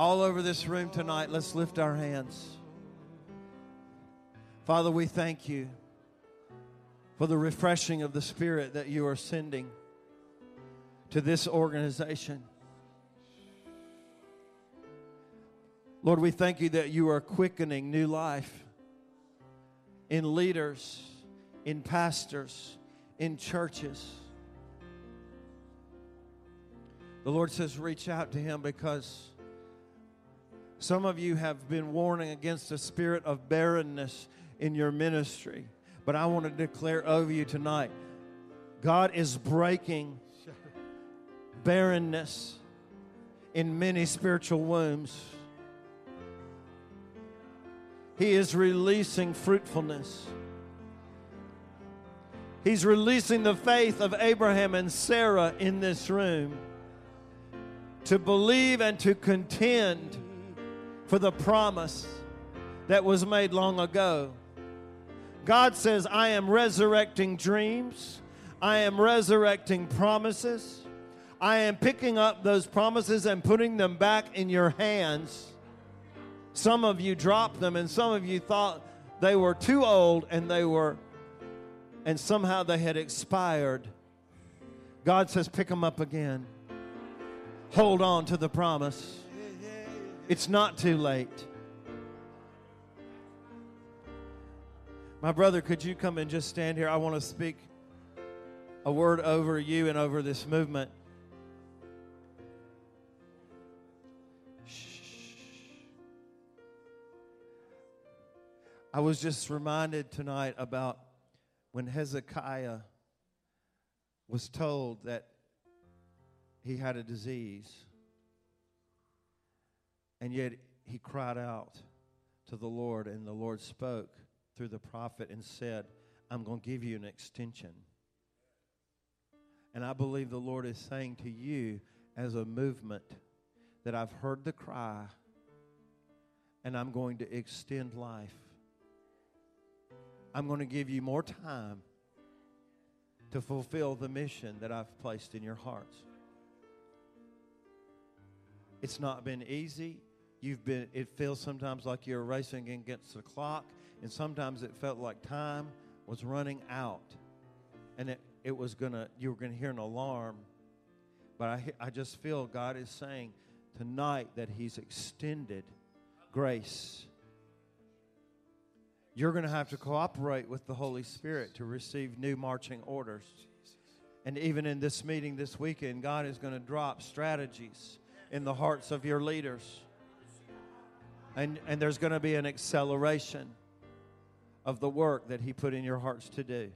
All over this room tonight, let's lift our hands. Father, we thank you for the refreshing of the Spirit that you are sending to this organization. Lord, we thank you that you are quickening new life in leaders, in pastors, in churches. The Lord says, reach out to him because some of you have been warning against a spirit of barrenness in your ministry. But I want to declare over you tonight God is breaking barrenness in many spiritual wombs. He is releasing fruitfulness. He's releasing the faith of Abraham and Sarah in this room to believe and to contend for the promise that was made long ago. God says, I am resurrecting dreams, I am resurrecting promises. I am picking up those promises and putting them back in your hands. Some of you dropped them, and some of you thought they were too old and they were, and somehow they had expired. God says, pick them up again. Hold on to the promise. It's not too late. My brother, could you come and just stand here? I want to speak a word over you and over this movement. I was just reminded tonight about when Hezekiah was told that he had a disease, and yet he cried out to the Lord, and the Lord spoke through the prophet and said, I'm going to give you an extension. And I believe the Lord is saying to you as a movement that I've heard the cry and I'm going to extend life. I'm going to give you more time to fulfill the mission that I've placed in your hearts. It's not been easy. You've been it feels sometimes like you're racing against the clock and sometimes it felt like time was running out. And it, it was gonna you were gonna hear an alarm. But I, I just feel god is saying tonight that he's extended grace. You're going to have to cooperate with the holy spirit to receive new marching orders. And even in this meeting this weekend god is going to drop strategies in the hearts of your leaders and, and there's going to be an acceleration of the work that He put in your hearts to do.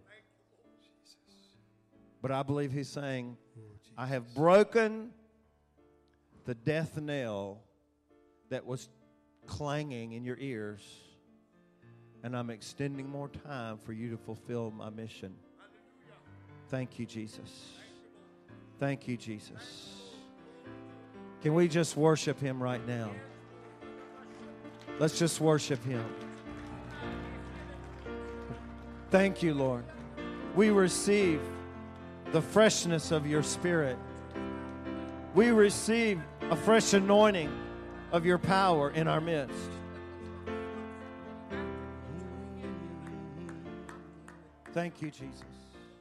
But I believe He's saying, I have broken the death knell that was clanging in your ears, and I'm extending more time for you to fulfill my mission. Thank you, Jesus. Thank you, Jesus. Can we just worship Him right now? Let's just worship Him. Thank you, Lord. We receive the freshness of your spirit. We receive a fresh anointing of your power in our midst. Thank you, Jesus.